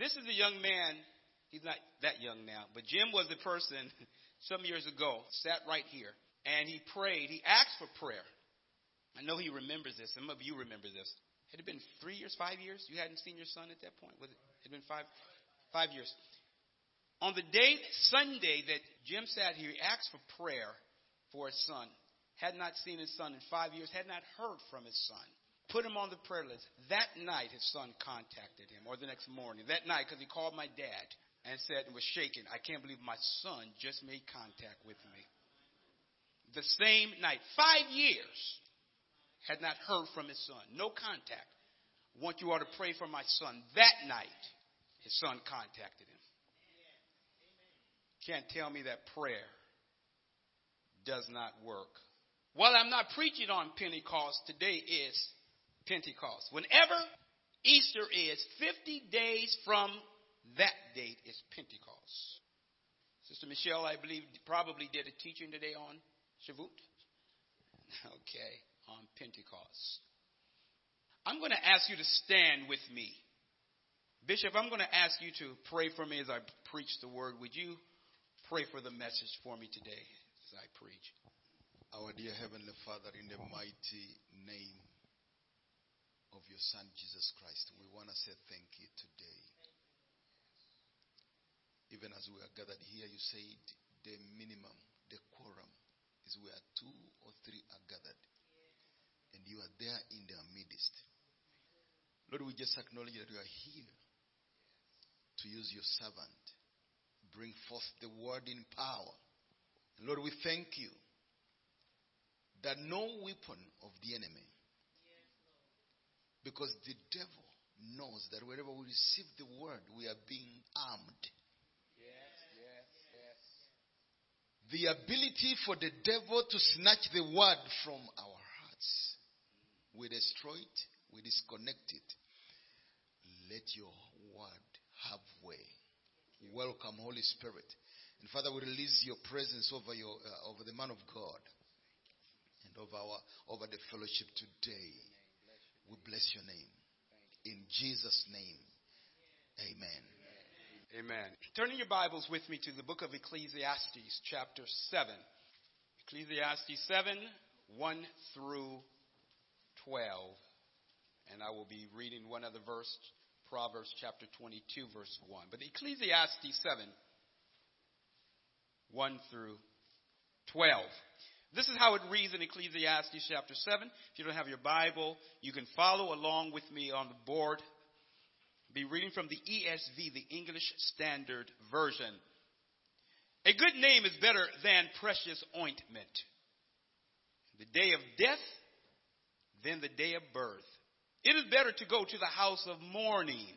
This is a young man. He's not that young now, but Jim was the person some years ago, sat right here, and he prayed. He asked for prayer. I know he remembers this. Some of you remember this. Had it been three years, five years? You hadn't seen your son at that point? Was it? Had been five, five years. On the day, Sunday, that Jim sat here, he asked for prayer for his son. Had not seen his son in five years, had not heard from his son. Put him on the prayer list. That night, his son contacted him, or the next morning. That night, because he called my dad and said, and was shaking, I can't believe my son just made contact with me. The same night, five years, had not heard from his son. No contact. Want you all to pray for my son. That night, his son contacted him. Can't tell me that prayer does not work. Well, I'm not preaching on Pentecost. Today is Pentecost. Whenever Easter is, 50 days from that date is Pentecost. Sister Michelle, I believe, probably did a teaching today on Shavuot. Okay, on Pentecost. I'm going to ask you to stand with me. Bishop, I'm going to ask you to pray for me as I preach the word. Would you pray for the message for me today as I preach? Our dear Heavenly Father, in the mighty name of your Son Jesus Christ, we want to say thank you today. Even as we are gathered here, you said the minimum, the quorum, is where two or three are gathered. And you are there in their midst. Lord, we just acknowledge that you are here to use your servant, bring forth the word in power. And Lord, we thank you that no weapon of the enemy, because the devil knows that wherever we receive the word, we are being armed. Yes, yes, yes. The ability for the devil to snatch the word from our hearts, we destroy it, we disconnect it. Let your word have way. Welcome, Holy Spirit. And Father, we release your presence over your uh, over the man of God and over our over the fellowship today. We bless your name. In Jesus' name. Amen. Amen. Turning your Bibles with me to the book of Ecclesiastes, chapter 7. Ecclesiastes 7, 1 through 12. And I will be reading one other verse, Proverbs chapter 22, verse 1. But Ecclesiastes 7, 1 through 12. This is how it reads in Ecclesiastes chapter 7. If you don't have your Bible, you can follow along with me on the board. Be reading from the ESV, the English Standard Version. A good name is better than precious ointment. The day of death than the day of birth. It is better to go to the house of mourning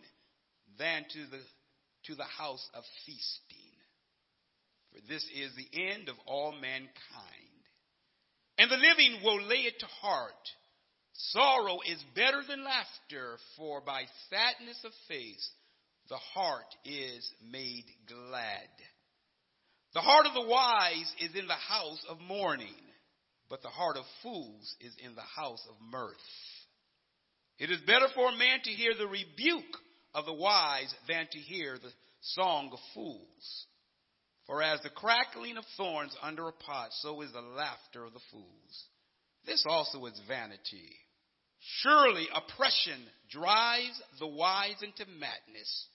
than to the, to the house of feasting. For this is the end of all mankind. And the living will lay it to heart. Sorrow is better than laughter, for by sadness of face the heart is made glad. The heart of the wise is in the house of mourning, but the heart of fools is in the house of mirth. It is better for a man to hear the rebuke of the wise than to hear the song of fools. For as the crackling of thorns under a pot, so is the laughter of the fools. This also is vanity. Surely oppression drives the wise into madness,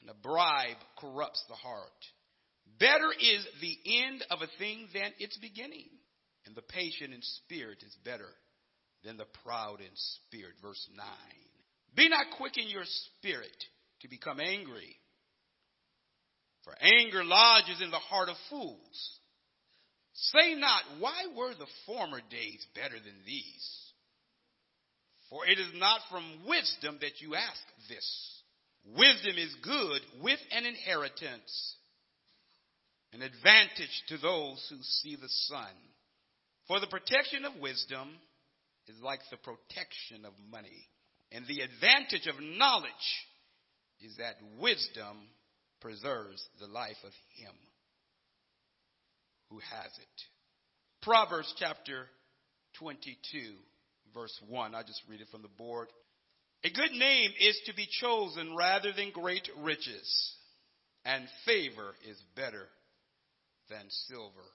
and a bribe corrupts the heart. Better is the end of a thing than its beginning, and the patient in spirit is better than the proud in spirit. Verse 9. Be not quick in your spirit to become angry for anger lodges in the heart of fools. Say not, why were the former days better than these? For it is not from wisdom that you ask this. Wisdom is good with an inheritance, an advantage to those who see the sun. For the protection of wisdom is like the protection of money. And the advantage of knowledge is that wisdom preserves the life of him who has it. Proverbs chapter 22, verse 1. I just read it from the board. A good name is to be chosen rather than great riches, and favor is better than silver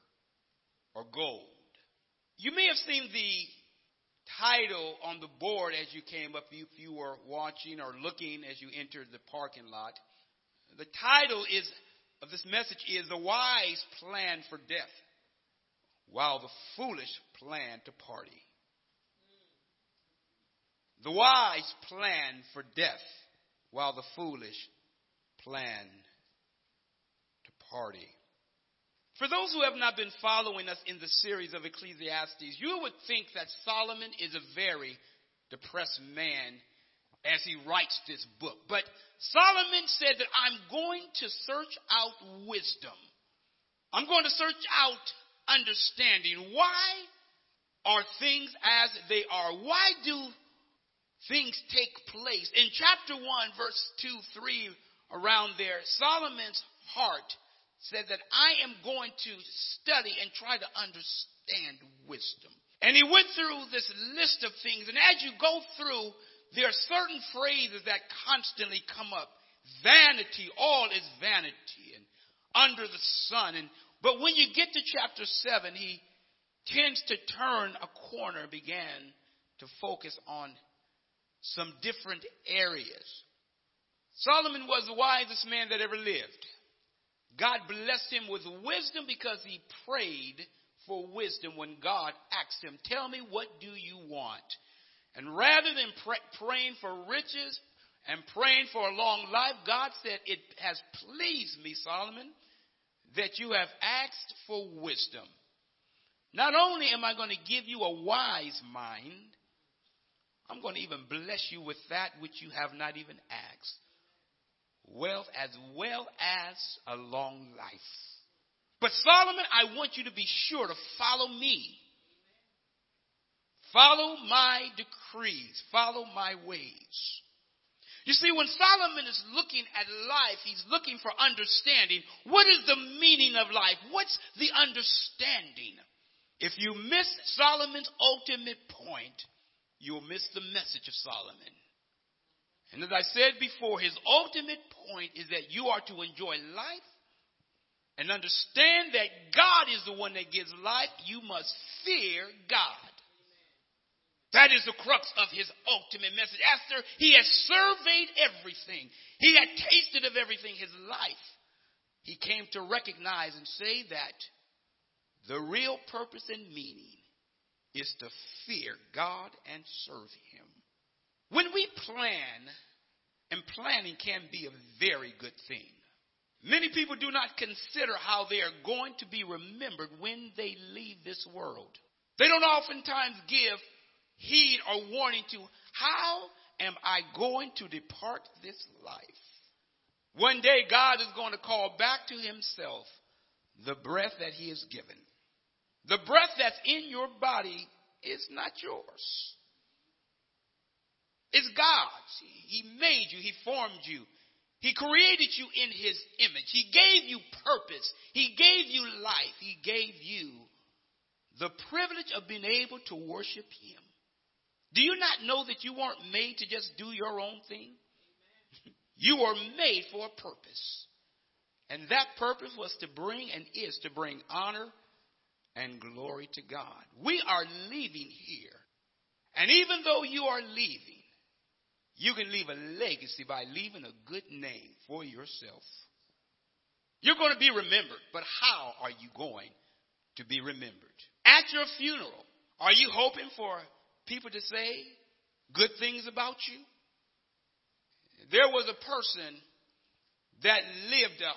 or gold. You may have seen the title on the board as you came up, if you were watching or looking as you entered the parking lot. The title is of this message is the wise plan for death, while the foolish plan to party. The wise plan for death, while the foolish plan to party. For those who have not been following us in the series of Ecclesiastes, you would think that Solomon is a very depressed man as he writes this book. But Solomon said that I'm going to search out wisdom. I'm going to search out understanding. Why are things as they are? Why do things take place? In chapter 1, verse 2, 3, around there, Solomon's heart said that I am going to study and try to understand wisdom. And he went through this list of things. And as you go through there are certain phrases that constantly come up. Vanity, all is vanity and under the sun. And, but when you get to chapter 7, he tends to turn a corner, began to focus on some different areas. Solomon was the wisest man that ever lived. God blessed him with wisdom because he prayed for wisdom when God asked him, Tell me, what do you want? And rather than pray, praying for riches and praying for a long life, God said, It has pleased me, Solomon, that you have asked for wisdom. Not only am I going to give you a wise mind, I'm going to even bless you with that which you have not even asked wealth as well as a long life. But Solomon, I want you to be sure to follow me Follow my decrees. Follow my ways. You see, when Solomon is looking at life, he's looking for understanding. What is the meaning of life? What's the understanding? If you miss Solomon's ultimate point, you'll miss the message of Solomon. And as I said before, his ultimate point is that you are to enjoy life and understand that God is the one that gives life. You must fear God. That is the crux of his ultimate message. After he has surveyed everything, he had tasted of everything his life, he came to recognize and say that the real purpose and meaning is to fear God and serve him. When we plan, and planning can be a very good thing. Many people do not consider how they are going to be remembered when they leave this world. They don't oftentimes give heed or warning to how am I going to depart this life? One day God is going to call back to himself the breath that he has given. The breath that's in your body is not yours. It's God's. He made you. He formed you. He created you in his image. He gave you purpose. He gave you life. He gave you the privilege of being able to worship him. Do you not know that you weren't made to just do your own thing? you were made for a purpose. And that purpose was to bring and is to bring honor and glory to God. We are leaving here. And even though you are leaving, you can leave a legacy by leaving a good name for yourself. You're going to be remembered, but how are you going to be remembered? At your funeral, are you hoping for people to say good things about you. There was a person that lived a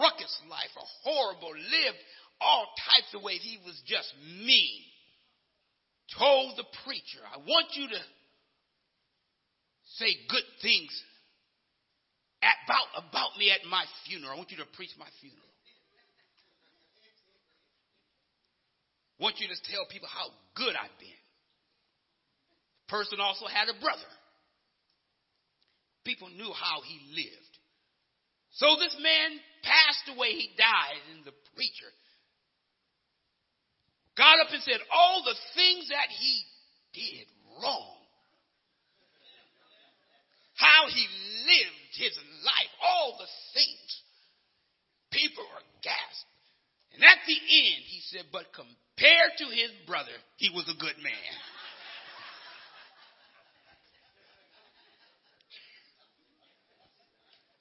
ruckus life, a horrible, lived all types of ways. He was just mean. Told the preacher, I want you to say good things about, about me at my funeral. I want you to preach my funeral. I want you to tell people how good I've been person also had a brother. People knew how he lived. So this man passed away, he died, and the preacher got up and said, All the things that he did wrong. how he lived his life, all the things. People were gasped. And at the end, he said, but compared to his brother, he was a good man.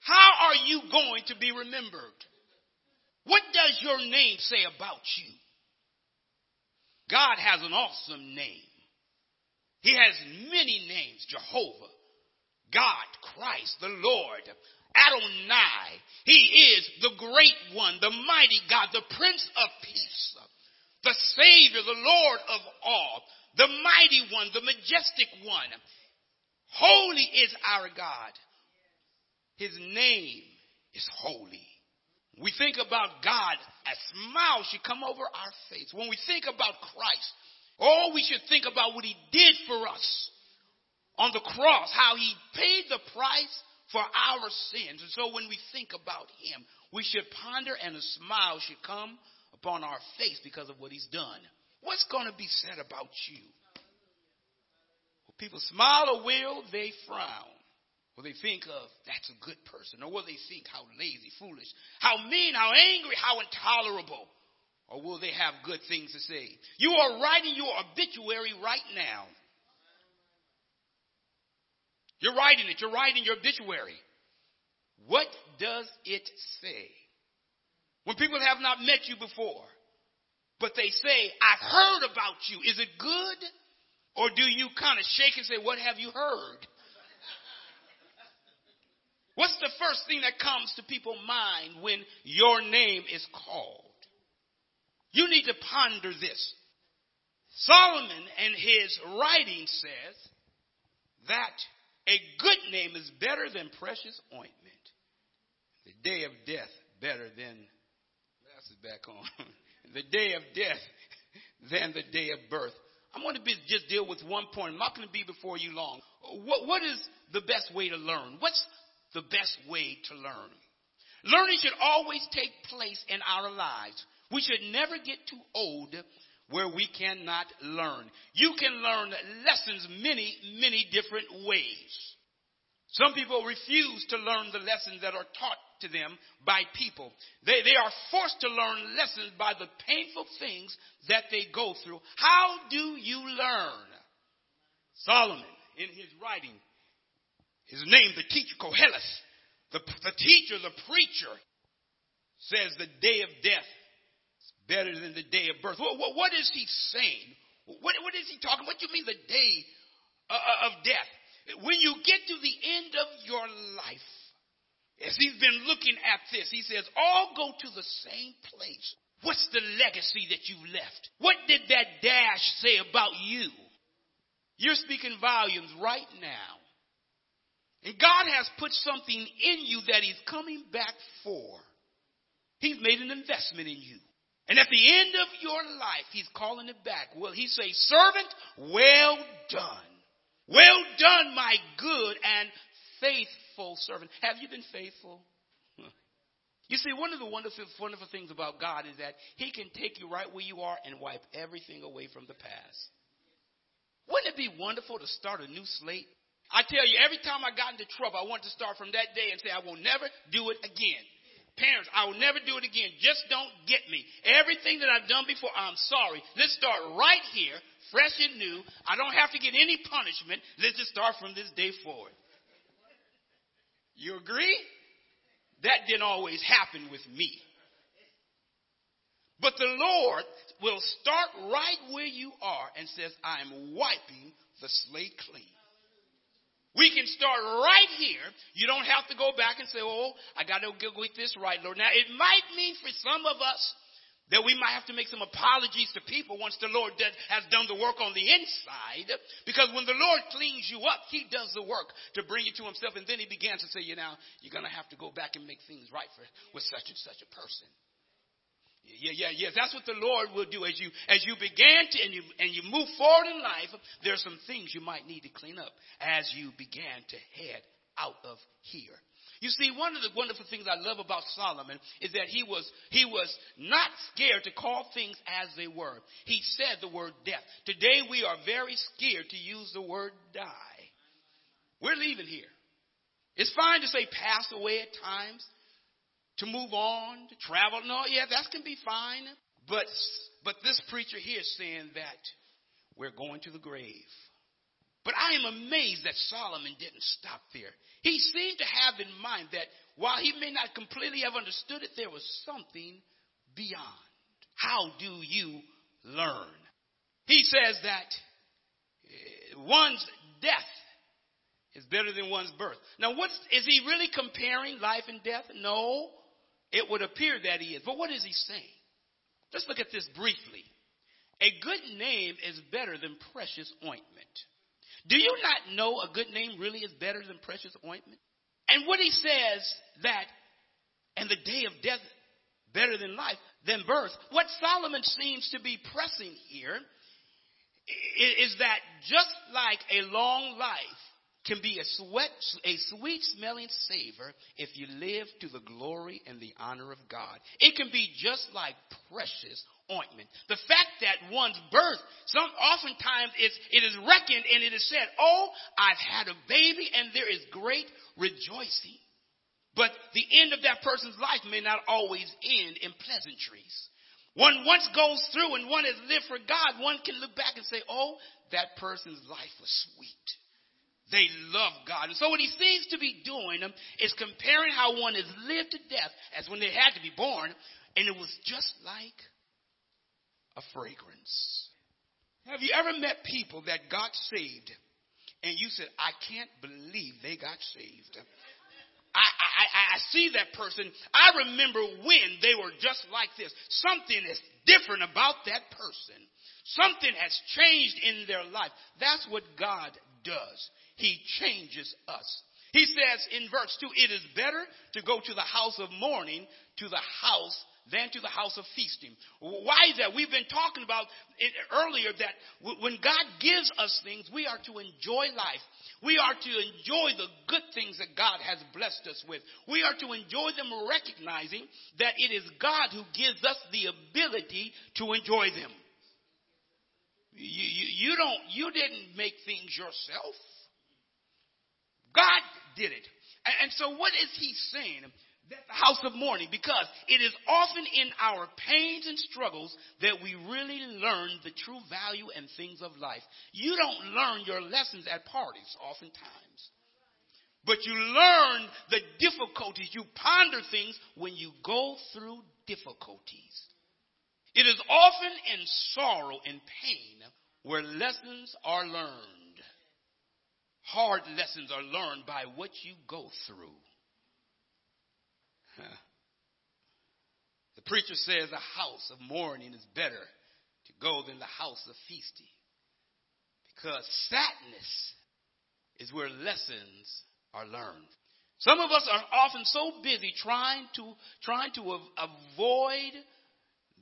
How are you going to be remembered? What does your name say about you? God has an awesome name. He has many names Jehovah, God, Christ, the Lord, Adonai. He is the great one, the mighty God, the Prince of Peace, the Savior, the Lord of all, the mighty one, the majestic one. Holy is our God. His name is holy. We think about God, a smile should come over our face. When we think about Christ, oh, we should think about what he did for us on the cross, how he paid the price for our sins. And so when we think about him, we should ponder and a smile should come upon our face because of what he's done. What's going to be said about you? Will people smile or will they frown? Will they think of that's a good person? Or will they think how lazy, foolish, how mean, how angry, how intolerable? Or will they have good things to say? You are writing your obituary right now. You're writing it. You're writing your obituary. What does it say? When people have not met you before, but they say, I've heard about you. Is it good? Or do you kind of shake and say, What have you heard? What's the first thing that comes to people's mind when your name is called? You need to ponder this. Solomon in his writing says that a good name is better than precious ointment. The day of death better than glasses back on. the day of death than the day of birth. I'm going to be, just deal with one point. I'm not going to be before you long. What, what is the best way to learn? What's the best way to learn. Learning should always take place in our lives. We should never get too old where we cannot learn. You can learn lessons many, many different ways. Some people refuse to learn the lessons that are taught to them by people. They, they are forced to learn lessons by the painful things that they go through. How do you learn? Solomon, in his writing, his name, the teacher, Koheles, the, the teacher, the preacher, says the day of death is better than the day of birth. What, what, what is he saying? What, what is he talking? What do you mean the day uh, uh, of death? When you get to the end of your life, as he's been looking at this, he says, all go to the same place. What's the legacy that you left? What did that dash say about you? You're speaking volumes right now. And God has put something in you that He's coming back for. He's made an investment in you. And at the end of your life, He's calling it back. Will He say, Servant, well done. Well done, my good and faithful servant. Have you been faithful? You see, one of the wonderful, wonderful things about God is that He can take you right where you are and wipe everything away from the past. Wouldn't it be wonderful to start a new slate? I tell you, every time I got into trouble, I wanted to start from that day and say, I will never do it again. Parents, I will never do it again. Just don't get me. Everything that I've done before, I'm sorry. Let's start right here, fresh and new. I don't have to get any punishment. Let's just start from this day forward. You agree? That didn't always happen with me. But the Lord will start right where you are and says, I am wiping the slate clean. We can start right here. You don't have to go back and say, oh, I got to go get this right, Lord. Now, it might mean for some of us that we might have to make some apologies to people once the Lord has done the work on the inside. Because when the Lord cleans you up, He does the work to bring you to Himself. And then He begins to say, you know, you're going to have to go back and make things right for, with such and such a person. Yeah, yeah, yeah. That's what the Lord will do as you as you began to and you and you move forward in life. There's some things you might need to clean up as you began to head out of here. You see, one of the wonderful things I love about Solomon is that he was he was not scared to call things as they were. He said the word death. Today we are very scared to use the word die. We're leaving here. It's fine to say pass away at times, to move on, to travel. No, yeah, that can be fine. But, but this preacher here is saying that we're going to the grave. But I am amazed that Solomon didn't stop there. He seemed to have in mind that while he may not completely have understood it, there was something beyond. How do you learn? He says that eh, one's death is better than one's birth. Now, what's, is he really comparing life and death? No, it would appear that he is. But what is he saying? Let's look at this briefly. A good name is better than precious ointment. Do you not know a good name really is better than precious ointment? And what he says that, and the day of death better than life, than birth. What Solomon seems to be pressing here is that just like a long life can be a, sweat, a sweet smelling savor if you live to the glory and the honor of God. It can be just like precious ointment. The fact that one's birth, some oftentimes it's, it is reckoned and it is said, oh, I've had a baby and there is great rejoicing. But the end of that person's life may not always end in pleasantries. One once goes through and one has lived for God, one can look back and say, oh, that person's life was sweet. They love God. And so what he seems to be doing um, is comparing how one has lived to death as when they had to be born, and it was just like a fragrance. Have you ever met people that got saved and you said, I can't believe they got saved? I, I, I see that person. I remember when they were just like this. Something is different about that person. Something has changed in their life. That's what God does. He changes us. He says in verse 2, it is better to go to the house of mourning to the house than to the house of feasting. Why is that? We've been talking about earlier that when God gives us things, we are to enjoy life. We are to enjoy the good things that God has blessed us with. We are to enjoy them recognizing that it is God who gives us the ability to enjoy them. You, you, you don't, you didn't make things yourself. God did it. And, so what is he saying? That the house of mourning, because it is often in our pains and struggles that we really learn the true value and things of life. You don't learn your lessons at parties oftentimes. But you learn the difficulties. You ponder things when you go through difficulties. It is often in sorrow and pain where lessons are learned. Hard lessons are learned by what you go through. The preacher says a house of mourning is better to go than the house of feasting. Because sadness is where lessons are learned. Some of us are often so busy trying to trying to avoid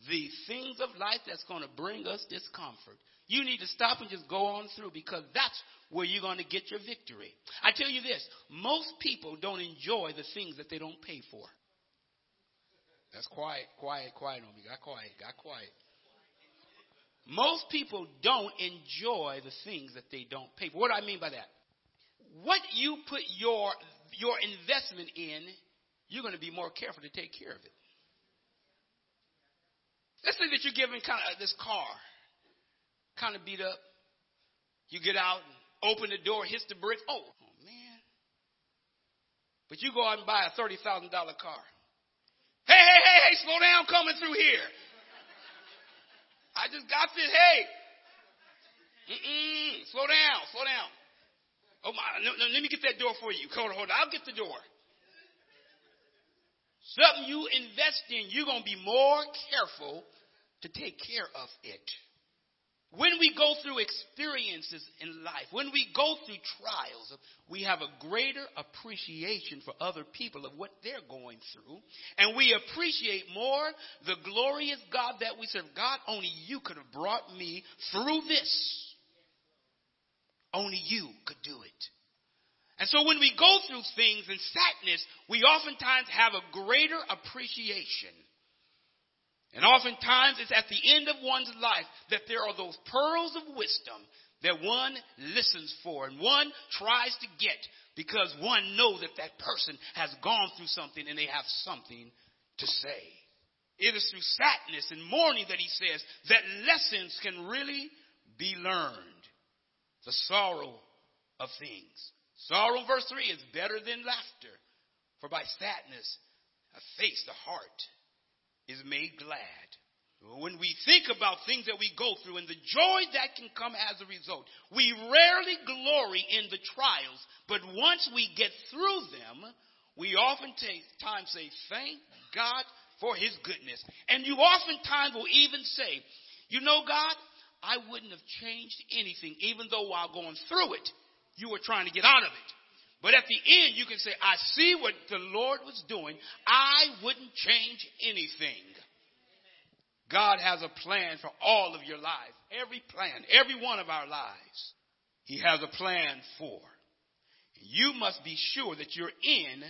the things of life that's going to bring us discomfort. You need to stop and just go on through because that's where you're going to get your victory. I tell you this, most people don't enjoy the things that they don't pay for. That's quiet, quiet, quiet on me. Got quiet, got quiet. Most people don't enjoy the things that they don't pay for. What do I mean by that? What you put your your investment in, you're going to be more careful to take care of it. Let's say that you're giving kind of uh, this car, kind of beat up. You get out and open the door, hits the bricks. Oh, oh man! But you go out and buy a thirty thousand dollar car. Hey, hey, hey, hey, slow down coming through here. I just got this. Hey. Mm-mm, slow down, slow down. Oh my, no, no, let me get that door for you. Hold on, hold on. I'll get the door. Something you invest in, you're going to be more careful to take care of it. When we go through experiences in life, when we go through trials, we have a greater appreciation for other people of what they're going through. And we appreciate more the glorious God that we serve. God, only you could have brought me through this. Only you could do it. And so when we go through things in sadness, we oftentimes have a greater appreciation and oftentimes it's at the end of one's life that there are those pearls of wisdom that one listens for and one tries to get because one knows that that person has gone through something and they have something to say. It is through sadness and mourning that he says that lessons can really be learned. The sorrow of things. Sorrow, verse 3, is better than laughter, for by sadness a face, the heart, is made glad. When we think about things that we go through and the joy that can come as a result, we rarely glory in the trials, but once we get through them, we oftentimes say, Thank God for His goodness. And you oftentimes will even say, You know, God, I wouldn't have changed anything, even though while going through it, you were trying to get out of it. But at the end, you can say, I see what the Lord was doing. I wouldn't change anything. God has a plan for all of your life. Every plan, every one of our lives, He has a plan for. You must be sure that you're in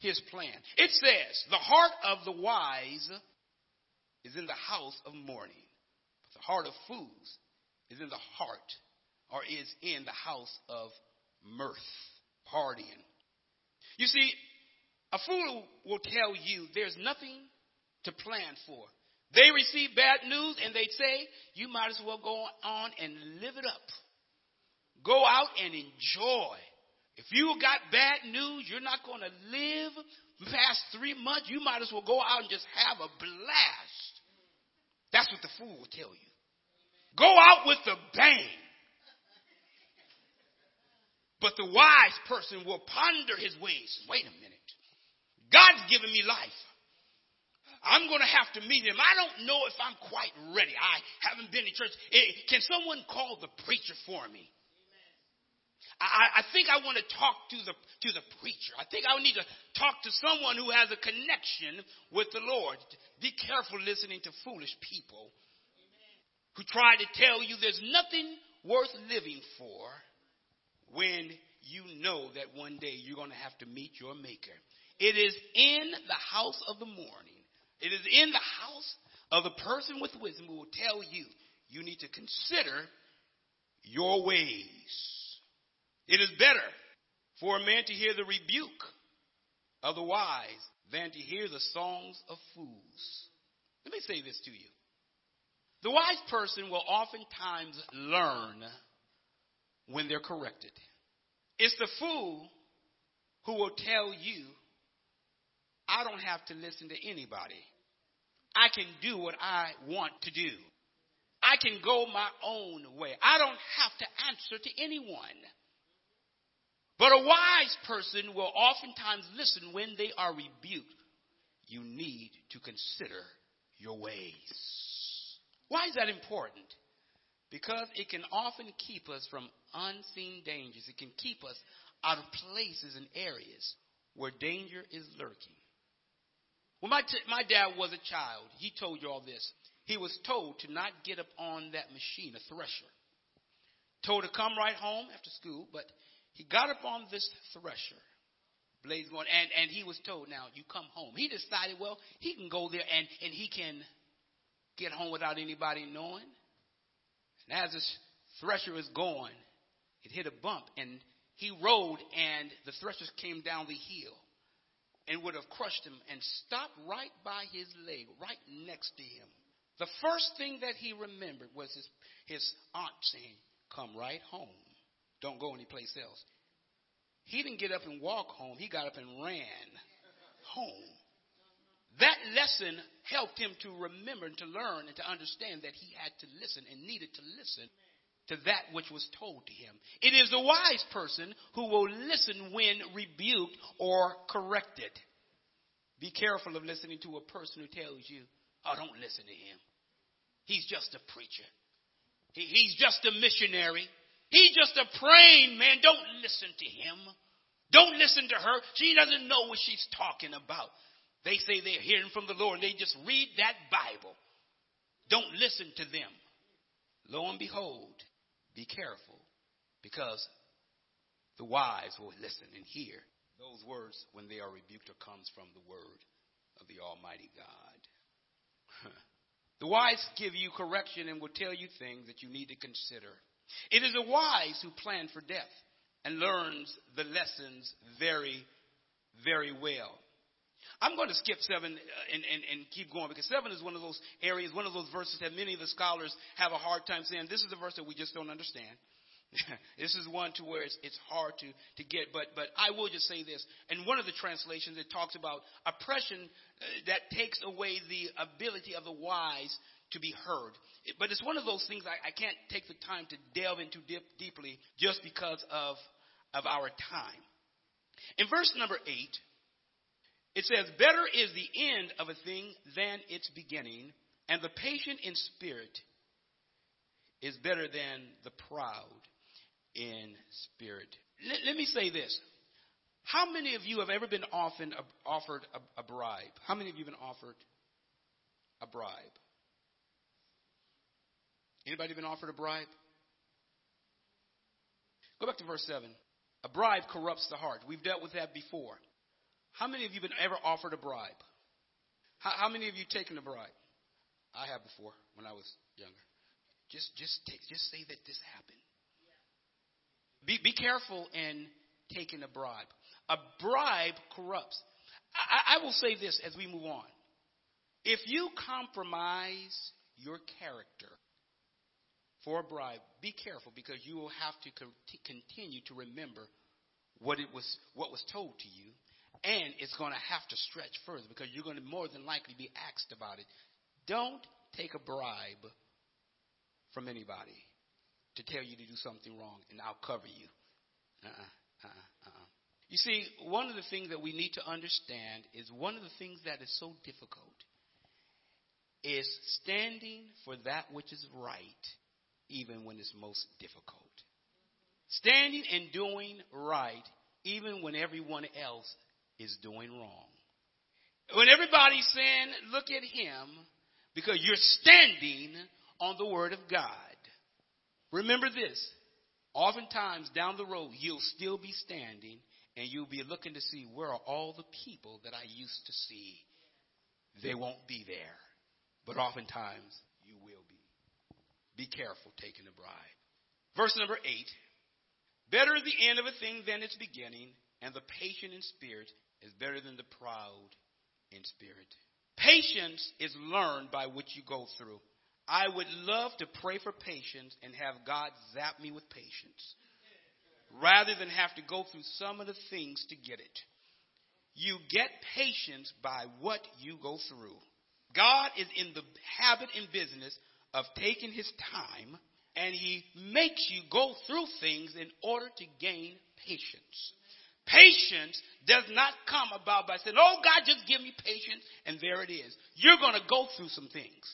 His plan. It says, the heart of the wise is in the house of mourning, but the heart of fools is in the heart or is in the house of mirth, partying. You see, a fool will tell you there's nothing to plan for. They receive bad news and they say, you might as well go on and live it up. Go out and enjoy. If you got bad news, you're not going to live past three months. You might as well go out and just have a blast. That's what the fool will tell you. Go out with a bang. But the wise person will ponder his ways. Wait a minute. God's given me life. I'm going to have to meet him. I don't know if I'm quite ready. I haven't been in church. Eh, can someone call the preacher for me? I, I think I want to talk to the to the preacher. I think I need to talk to someone who has a connection with the Lord. Be careful listening to foolish people who try to tell you there's nothing worth living for when you know that one day you're going to have to meet your Maker. It is in the house of the morning, it is in the house of the person with wisdom who will tell you you need to consider your ways. It is better for a man to hear the rebuke of the wise than to hear the songs of fools. Let me say this to you. The wise person will oftentimes learn when they're corrected. It's the fool who will tell you, I don't have to listen to anybody. I can do what I want to do. I can go my own way. I don't have to answer to anyone. But a wise person will oftentimes listen when they are rebuked. You need to consider your ways. Why is that important? Because it can often keep us from unseen dangers. It can keep us out of places and areas where danger is lurking. When my, t- my dad was a child, he told you all this. He was told to not get up on that machine, a thresher. Told to come right home after school, but he got up on this thresher. Blaze going, and, and he was told, now you come home. He decided, well, he can go there and, and he can get home without anybody knowing. And as this thresher was going, it hit a bump and he rode and the threshers came down the hill and would have crushed him and stopped right by his leg, right next to him. The first thing that he remembered was his, his aunt saying, Come right home. Don't go anyplace else. He didn't get up and walk home. He got up and ran home. That lesson helped him to remember and to learn and to understand that he had to listen and needed to listen to that which was told to him. It is the wise person who will listen when rebuked or corrected. Be careful of listening to a person who tells you, oh, don't listen to him. He's just a preacher. He, he's just a missionary. He's just a praying man. Don't listen to him. Don't listen to her. She doesn't know what she's talking about. They say they're hearing from the Lord and they just read that Bible. Don't listen to them. Lo and behold, be careful because the wise will listen and hear those words when they are rebuked or comes from the word of the Almighty God. the wise give you correction and will tell you things that you need to consider. It is the wise who plan for death and learns the lessons very, very well. I'm going to skip seven uh, and, and, and keep going because seven is one of those areas, one of those verses that many of the scholars have a hard time saying. This is a verse that we just don't understand. this is one to where it's, it's hard to, to get, but, but I will just say this. In one of the translations, it talks about oppression uh, that takes away the ability of the wise to be heard. But it's one of those things I, I can't take the time to delve into dip, deeply just because of, of our time. In verse number 8, it says, Better is the end of a thing than its beginning, and the patient in spirit is better than the proud in spirit. Let, let me say this. How many of you have ever been often, offered a, a bribe? How many of you have been offered a bribe? Anybody been offered a bribe? Go back to verse 7. A bribe corrupts the heart. We've dealt with that before. How many of you have been ever offered a bribe? How, how many of you taken a bribe? I have before when I was younger. Just just take, just say that this happened. Be be careful in taking a bribe. A bribe corrupts. I, I will say this as we move on. If you compromise your character for a bribe, be careful because you will have to continue to remember what it was what was told to you and it's going to have to stretch further because you're going to more than likely be asked about it. Don't take a bribe from anybody to tell you to do something wrong and I'll cover you. Uh-uh, uh-uh, uh-uh. You see, one of the things that we need to understand is one of the things that is so difficult is standing for that which is right even when it's most difficult. Standing and doing right, even when everyone else is doing wrong. When everybody's saying, look at him, because you're standing on the Word of God. Remember this. Oftentimes down the road, you'll still be standing and you'll be looking to see where are all the people that I used to see. They won't be there. But oftentimes, you will be. Be careful taking a bribe. Verse number eight. Better the end of a thing than its beginning, and the patient in spirit is better than the proud in spirit. Patience is learned by what you go through. I would love to pray for patience and have God zap me with patience rather than have to go through some of the things to get it. You get patience by what you go through. God is in the habit and business of taking his time and he makes you go through things in order to gain patience. Patience does not come about by saying, Oh God, just give me patience and there it is. You're going to go through some things.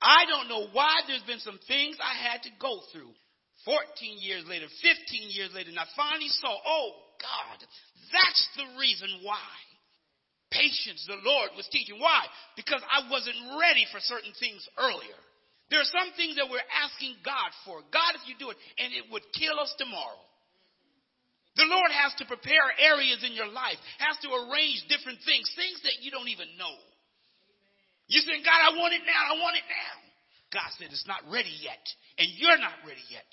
I don't know why there's been some things I had to go through. 14 years later, 15 years later, and I finally saw, oh God, that's the reason why. Patience, the Lord was teaching. Why? Because I wasn't ready for certain things earlier. There are some things that we're asking God for. God, if you do it, and it would kill us tomorrow. The Lord has to prepare areas in your life, has to arrange different things, things that you don't even know. You say, God, I want it now, I want it now. God said, it's not ready yet, and you're not ready yet.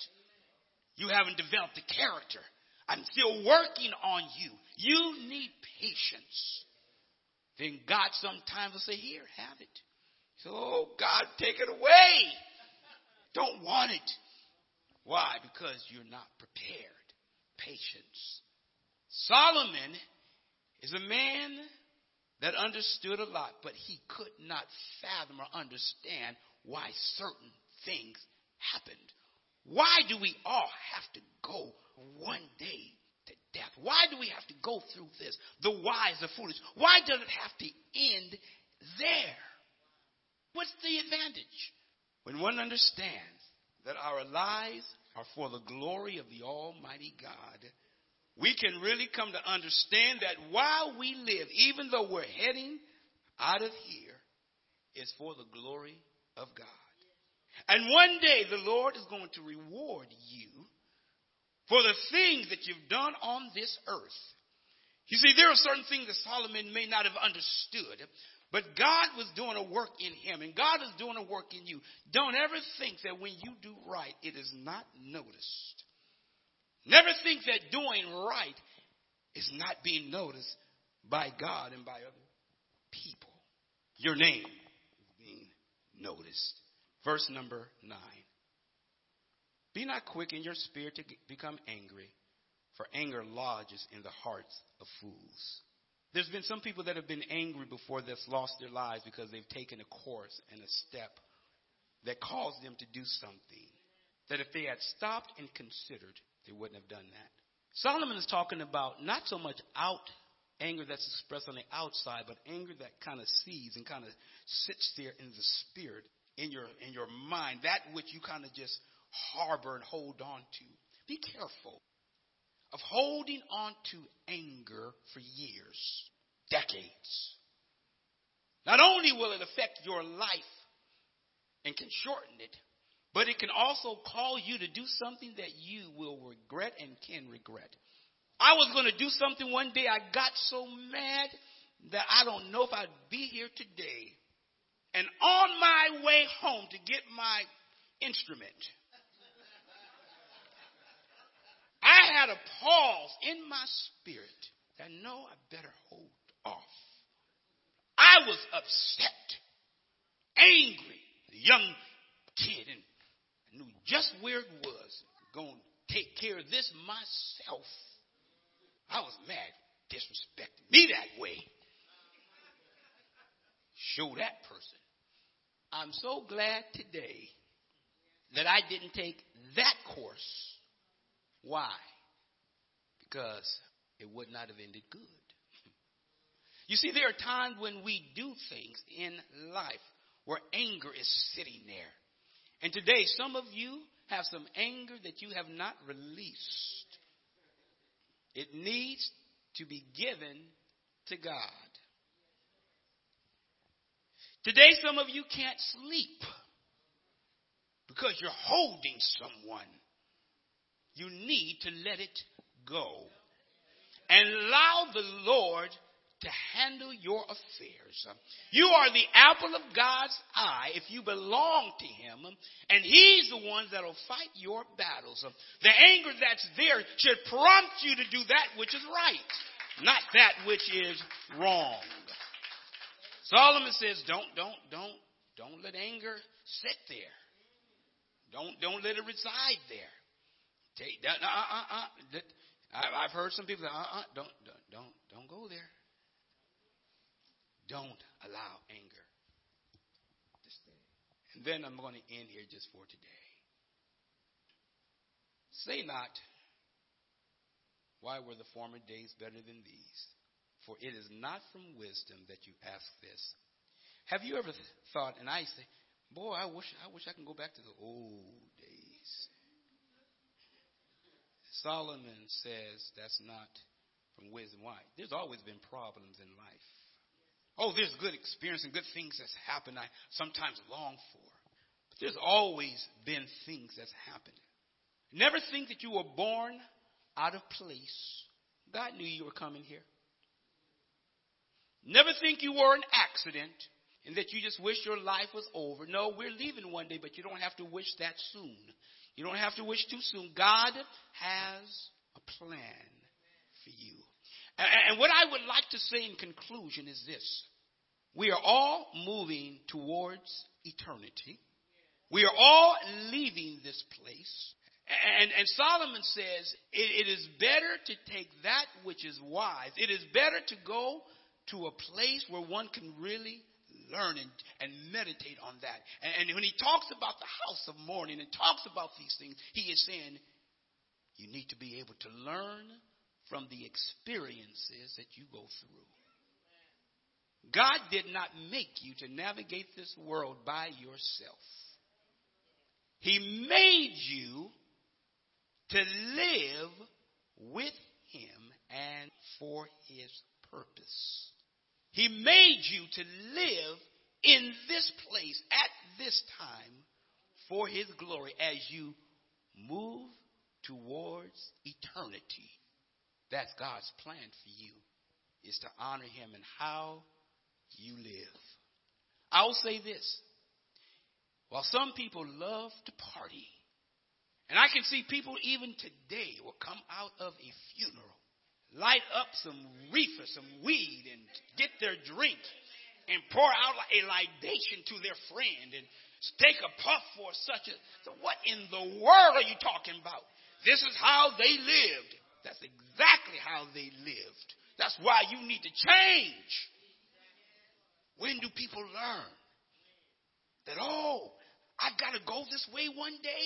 You haven't developed the character. I'm still working on you. You need patience. Then God sometimes will say, Here, have it. So, oh, God, take it away. Don't want it. Why? Because you're not prepared. Patience. Solomon is a man that understood a lot, but he could not fathom or understand why certain things happened. Why do we all have to go one day to death? Why do we have to go through this? The wise, the foolish. Why does it have to end there? What's the advantage? When one understands that our lives are for the glory of the Almighty God, we can really come to understand that while we live, even though we're heading out of here, it's for the glory of God. And one day the Lord is going to reward you for the things that you've done on this earth. You see, there are certain things that Solomon may not have understood, but God was doing a work in him, and God is doing a work in you. Don't ever think that when you do right, it is not noticed. Never think that doing right is not being noticed by God and by other people. Your name is being noticed. Verse number nine. Be not quick in your spirit to become angry, for anger lodges in the hearts of fools. There's been some people that have been angry before that's lost their lives because they've taken a course and a step that caused them to do something that if they had stopped and considered, they wouldn't have done that. Solomon is talking about not so much out anger that's expressed on the outside, but anger that kind of sees and kind of sits there in the spirit, in your in your mind, that which you kind of just harbor and hold on to. Be careful of holding on to anger for years, decades. Not only will it affect your life and can shorten it, but it can also call you to do something that you will regret and can regret. I was going to do something one day. I got so mad that I don't know if I'd be here today. And on my way home to get my instrument, I had a pause in my spirit that no, I better hold off. I was upset, angry, a young kid, and I knew just where it was. Going to take care of this myself. I was mad, disrespecting me that way. Show that person. I'm so glad today that I didn't take that course why? Because it would not have ended good. You see, there are times when we do things in life where anger is sitting there. And today, some of you have some anger that you have not released. It needs to be given to God. Today, some of you can't sleep because you're holding someone you need to let it go and allow the Lord to handle your affairs. You are the apple of God's eye if you belong to Him, and He's the one that'll fight your battles. The anger that's there should prompt you to do that which is right, not that which is wrong. Solomon says, "Don't, don't, don't, don't let anger sit there. Don't, don't let it reside there. Take that. Uh, uh, uh, that I've heard some people say, uh, uh, don't, don't, don't, don't go there. Don't allow anger to stay. And then I'm going to end here just for today. Say not, why were the former days better than these? For it is not from wisdom that you ask this. Have you ever thought, and I say, boy, I wish I wish I can go back to the old Solomon says that's not from wisdom. Why? There's always been problems in life. Oh, there's good experience and good things that's happened I sometimes long for. But there's always been things that's happened. Never think that you were born out of place. God knew you were coming here. Never think you were an accident and that you just wish your life was over. No, we're leaving one day, but you don't have to wish that soon. You don't have to wish too soon. God has a plan for you. And, what I would like to say in conclusion is this. We are all moving towards eternity. We are all leaving this place. And, and Solomon says it, it is better to take that which is wise. It is better to go to a place where one can really learn and, and meditate on that. And, and when he talks about the house of mourning and talks about these things, he is saying you need to be able to learn from the experiences that you go through. God did not make you to navigate this world by yourself. He made you to live with Him and for His purpose. He made you to live in this place at this time for His glory as you move towards eternity. That's God's plan for you. is to honor him in how you live. I'll say this. While some people love to party, and I can see people even today will come out of a funeral, light up some reefer, some weed, and get their drink and pour out a libation to their friend and take a puff for such a. So what in the world are you talking about? This is how they lived. That's exactly how they lived. That's why you need to change. When do people learn that, oh, I've got to go this way one day?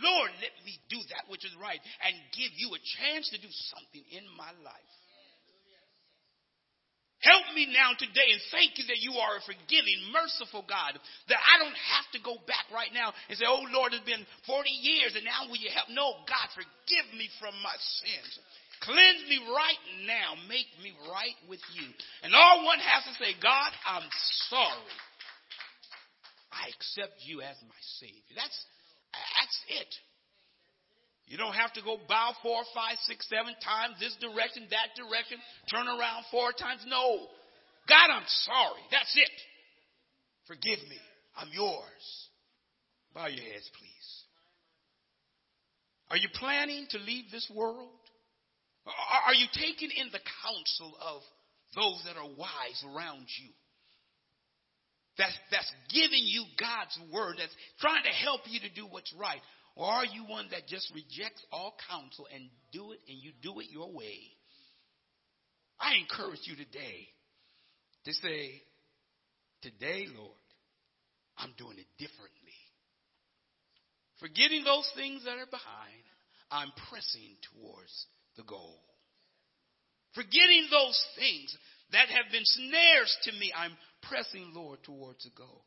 Lord, let me do that which is right and give you a chance to do something in my life. Help me now today and thank you that you are a forgiving, merciful God. That I don't have to go back right now and say, oh Lord, it's been 40 years and now will you help? No, God, forgive me from my sins. Cleanse me right now. Make me right with you. And all one has to say, God, I'm sorry. I accept you as my Savior. That's, that's it. You don't have to go bow four, five, six, seven times, this direction, that direction, turn around four times. No. God, I'm sorry. That's it. Forgive me. I'm yours. Bow your heads, please. Are you planning to leave this world? Are you taking in the counsel of those that are wise around you? That's, that's giving you God's word, that's trying to help you to do what's right. Or are you one that just rejects all counsel and do it and you do it your way? I encourage you today to say, Today, Lord, I'm doing it differently. Forgetting those things that are behind, I'm pressing towards the goal. Forgetting those things that have been snares to me, I'm pressing, Lord, towards the goal.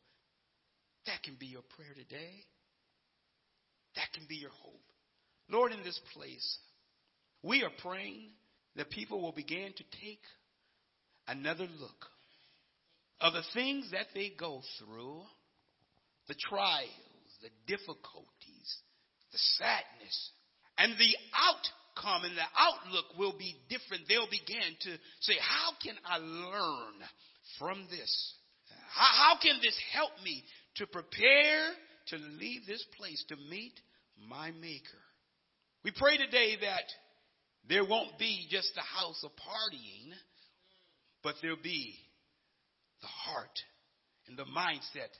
That can be your prayer today. That can be your hope. Lord, in this place, we are praying that people will begin to take another look of the things that they go through, the trials, the difficulties, the sadness, and the outcome and the outlook will be different. They'll begin to say, How can I learn from this? How, can this help me to prepare to leave this place to meet my Maker. We pray today that there won't be just a house of partying, but there'll be the heart and the mindset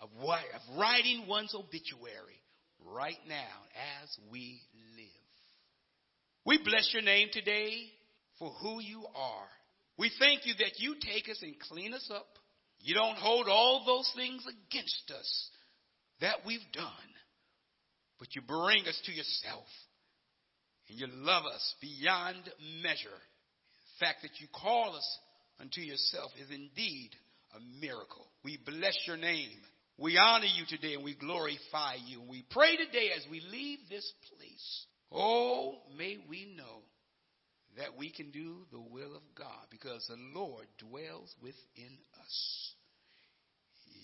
of, what, of writing one's obituary right now as we live. We bless your name today for who you are. We thank you that you take us and clean us up. You don't hold all those things against us that we've done, but you bring us to yourself. And you love us beyond measure. The fact that you call us unto yourself is indeed a miracle. We bless your name. We honor you today and we glorify you. And we pray today as we leave this place. Oh, may we know that we can do the will of God because the Lord dwells within us.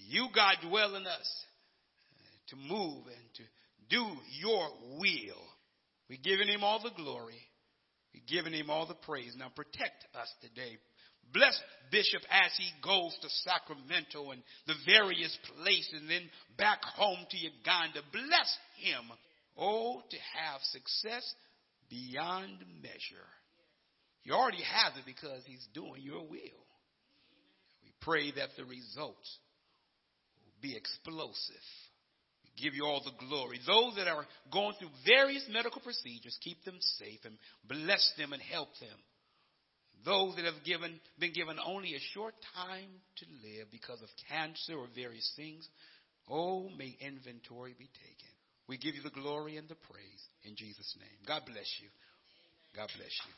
You, God, dwell in us to move and to do your will. We're giving him all the glory. We're giving him all the praise. Now protect us today. Bless Bishop as he goes to Sacramento and the various places and then back home to Uganda. Bless him. Oh, to have success beyond measure. He already has it because he's doing your will. We pray that the results will be explosive give you all the glory. Those that are going through various medical procedures, keep them safe and bless them and help them. Those that have given, been given only a short time to live because of cancer or various things, oh, may inventory be taken. We give you the glory and the praise in Jesus' name. God bless you. God bless you.